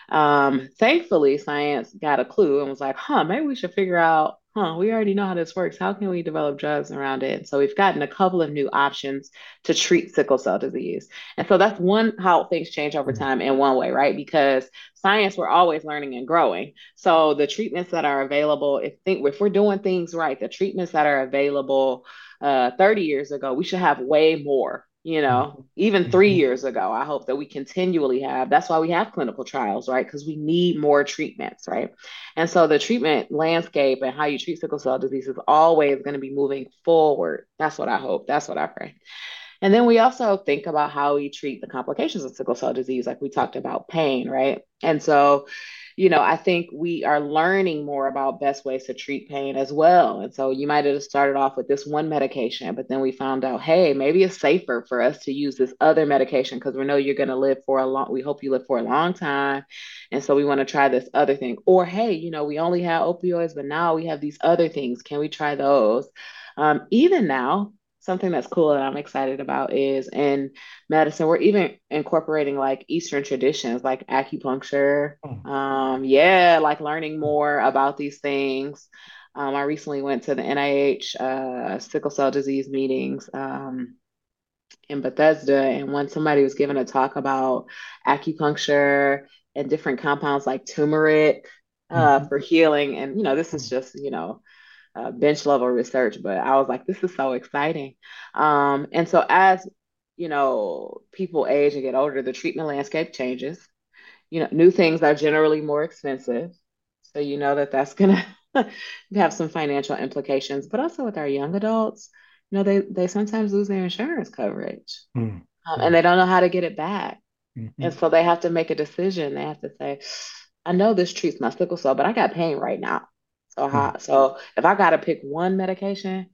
Um, thankfully, science got a clue and was like, huh, maybe we should figure out, huh, we already know how this works. How can we develop drugs around it? So we've gotten a couple of new options to treat sickle cell disease. And so that's one how things change over mm-hmm. time in one way, right? Because science, we're always learning and growing. So the treatments that are available, if think if we're doing things right, the treatments that are available uh, 30 years ago, we should have way more, you know, mm-hmm. even 3 mm-hmm. years ago. I hope that we continually have. That's why we have clinical trials, right? Because we need more treatments, right? And so the treatment landscape and how you treat sickle cell disease is always going to be moving forward. That's what I hope. That's what I pray. And then we also think about how we treat the complications of sickle cell disease, like we talked about pain, right? And so you know, I think we are learning more about best ways to treat pain as well. And so you might have started off with this one medication, but then we found out, hey, maybe it's safer for us to use this other medication because we know you're going to live for a long, we hope you live for a long time. And so we want to try this other thing. Or, hey, you know, we only have opioids, but now we have these other things. Can we try those? Um, even now, something that's cool that I'm excited about is in medicine, we're even incorporating like Eastern traditions like acupuncture. Oh. Um, yeah, like learning more about these things. Um, I recently went to the NIH uh, sickle cell disease meetings um, in Bethesda, and when somebody was giving a talk about acupuncture and different compounds like turmeric uh, mm-hmm. for healing, and you know, this is just you know uh, bench level research, but I was like, this is so exciting. Um, and so as you know, people age and get older, the treatment landscape changes. You know, new things are generally more expensive, so you know that that's gonna have some financial implications. But also with our young adults, you know, they they sometimes lose their insurance coverage, mm-hmm. um, and they don't know how to get it back, mm-hmm. and so they have to make a decision. They have to say, I know this treats my sickle cell, but I got pain right now. So how, so if I got to pick one medication,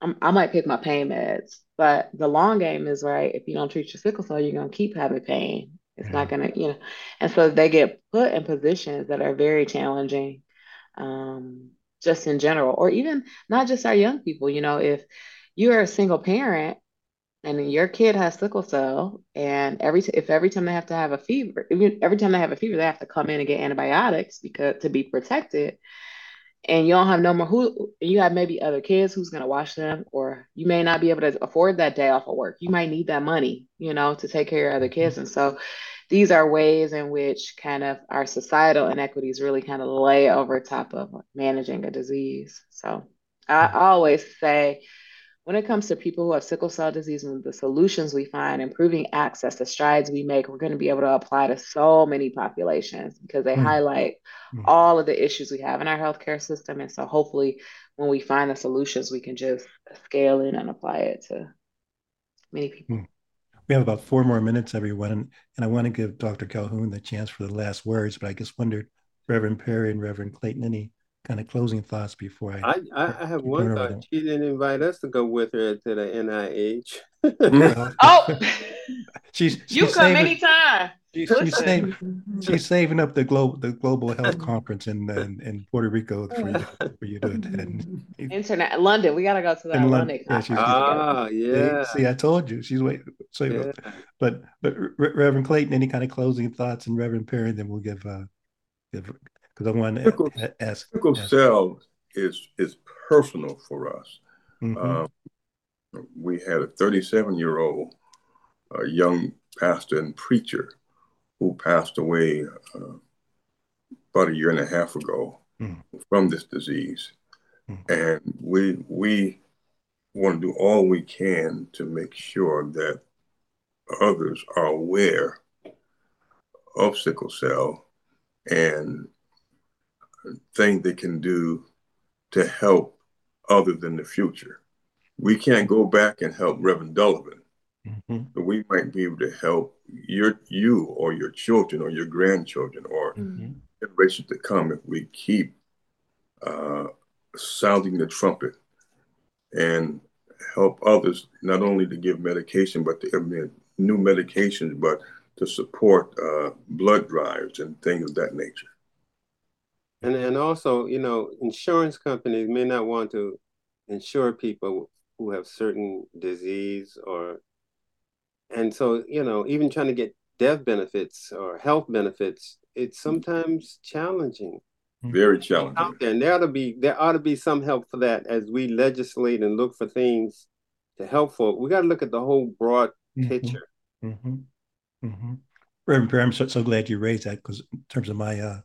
I'm, i might pick my pain meds, but the long game is right. If you don't treat your sickle cell, you're gonna keep having pain. It's yeah. not gonna, you know, and so they get put in positions that are very challenging, um, just in general, or even not just our young people. You know, if you are a single parent and your kid has sickle cell, and every t- if every time they have to have a fever, every time they have a fever, they have to come in and get antibiotics because to be protected and you don't have no more who you have maybe other kids who's going to watch them or you may not be able to afford that day off of work. You might need that money you know to take care of other kids. And mm-hmm. so these are ways in which kind of our societal inequities really kind of lay over top of managing a disease. So i, I always say when it comes to people who have sickle cell disease and the solutions we find, improving access, the strides we make, we're going to be able to apply to so many populations because they mm. highlight mm. all of the issues we have in our healthcare system. And so hopefully, when we find the solutions, we can just scale in and apply it to many people. Mm. We have about four more minutes, everyone. And, and I want to give Dr. Calhoun the chance for the last words, but I just wondered, Reverend Perry and Reverend Clayton, any kind of closing thoughts before I? I, I have one thought. She didn't invite us to go with her to the NIH. oh, she's, she's you come saving, anytime. She's, she's, saving, she's saving up the global the global health conference in in, in Puerto Rico for you, for you to attend. Internet London. We gotta go to that London. Yeah, ah, yeah. See, I told you she's waiting. So, yeah. but but Reverend Clayton, any kind of closing thoughts, and Reverend Perry, then we'll give uh give because I want to sickle, ask. Sickle cell is is personal for us. Mm-hmm. Um, we had a 37 year old uh, young pastor and preacher who passed away uh, about a year and a half ago mm. from this disease, mm. and we we want to do all we can to make sure that others are aware of sickle cell and thing they can do to help other than the future. We can't go back and help Reverend Dullivan, mm-hmm. but we might be able to help your you or your children or your grandchildren or mm-hmm. generations to come if we keep uh, sounding the trumpet and help others not only to give medication but to new medications, but to support uh, blood drives and things of that nature. And and also, you know, insurance companies may not want to insure people who have certain disease or and so, you know, even trying to get death benefits or health benefits, it's sometimes challenging. Very challenging. Out there. And there ought to be there ought to be some help for that as we legislate and look for things to help folk. We got to look at the whole broad mm-hmm. picture. Mm-hmm. Mm-hmm. Reverend I'm so, so glad you raised that because in terms of my uh,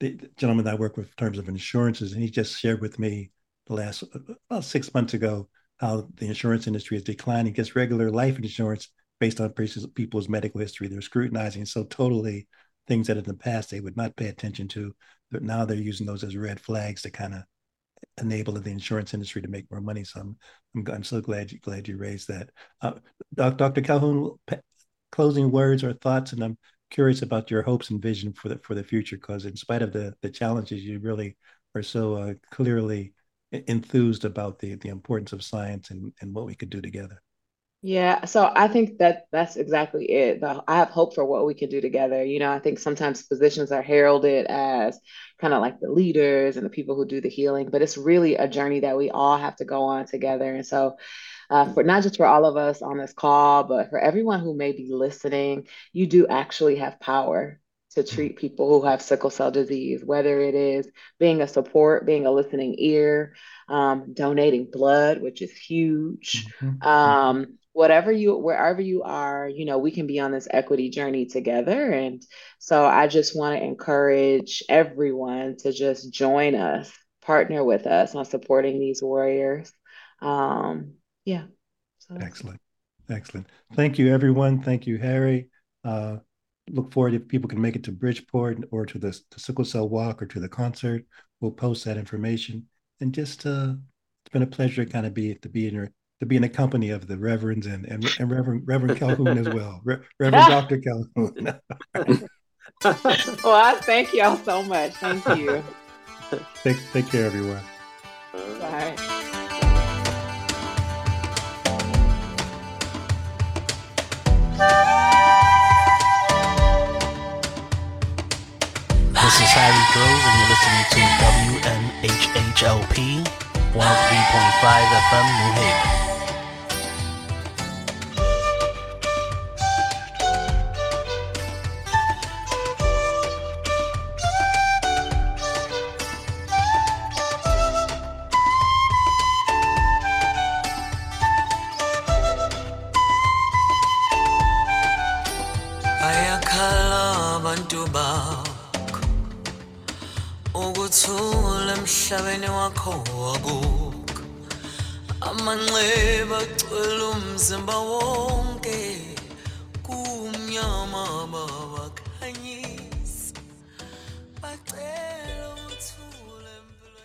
the gentleman that I work with in terms of insurances, and he just shared with me the last about six months ago how the insurance industry is declining. Gets regular life insurance based on people's medical history. They're scrutinizing so totally things that in the past they would not pay attention to, but now they're using those as red flags to kind of enable the insurance industry to make more money. So I'm I'm, I'm so glad you glad you raised that. Uh, Dr. Calhoun, closing words or thoughts, and I'm curious about your hopes and vision for the for the future because in spite of the the challenges you really are so uh, clearly enthused about the the importance of science and and what we could do together. Yeah so i think that that's exactly it. I have hope for what we can do together. You know i think sometimes physicians are heralded as kind of like the leaders and the people who do the healing but it's really a journey that we all have to go on together. And so uh, for not just for all of us on this call, but for everyone who may be listening, you do actually have power to mm. treat people who have sickle cell disease, whether it is being a support, being a listening ear, um, donating blood, which is huge. Mm-hmm. mm-hmm. Um, whatever you wherever you are you know we can be on this equity journey together and so i just want to encourage everyone to just join us partner with us on supporting these warriors um, yeah. So excellent. Excellent. Thank you, everyone. Thank you, Harry. Uh, look forward if people can make it to Bridgeport or to the, the sickle cell walk or to the concert. We'll post that information. And just uh, it's been a pleasure to kind of be to be in your to be in the company of the reverends and and, and Reverend Reverend Calhoun as well, Re- Reverend Doctor Calhoun. well, I thank y'all so much. Thank you. Take take care, everyone. Bye. Drills, and you're listening to WNHHLP 103.5 FM New Haven.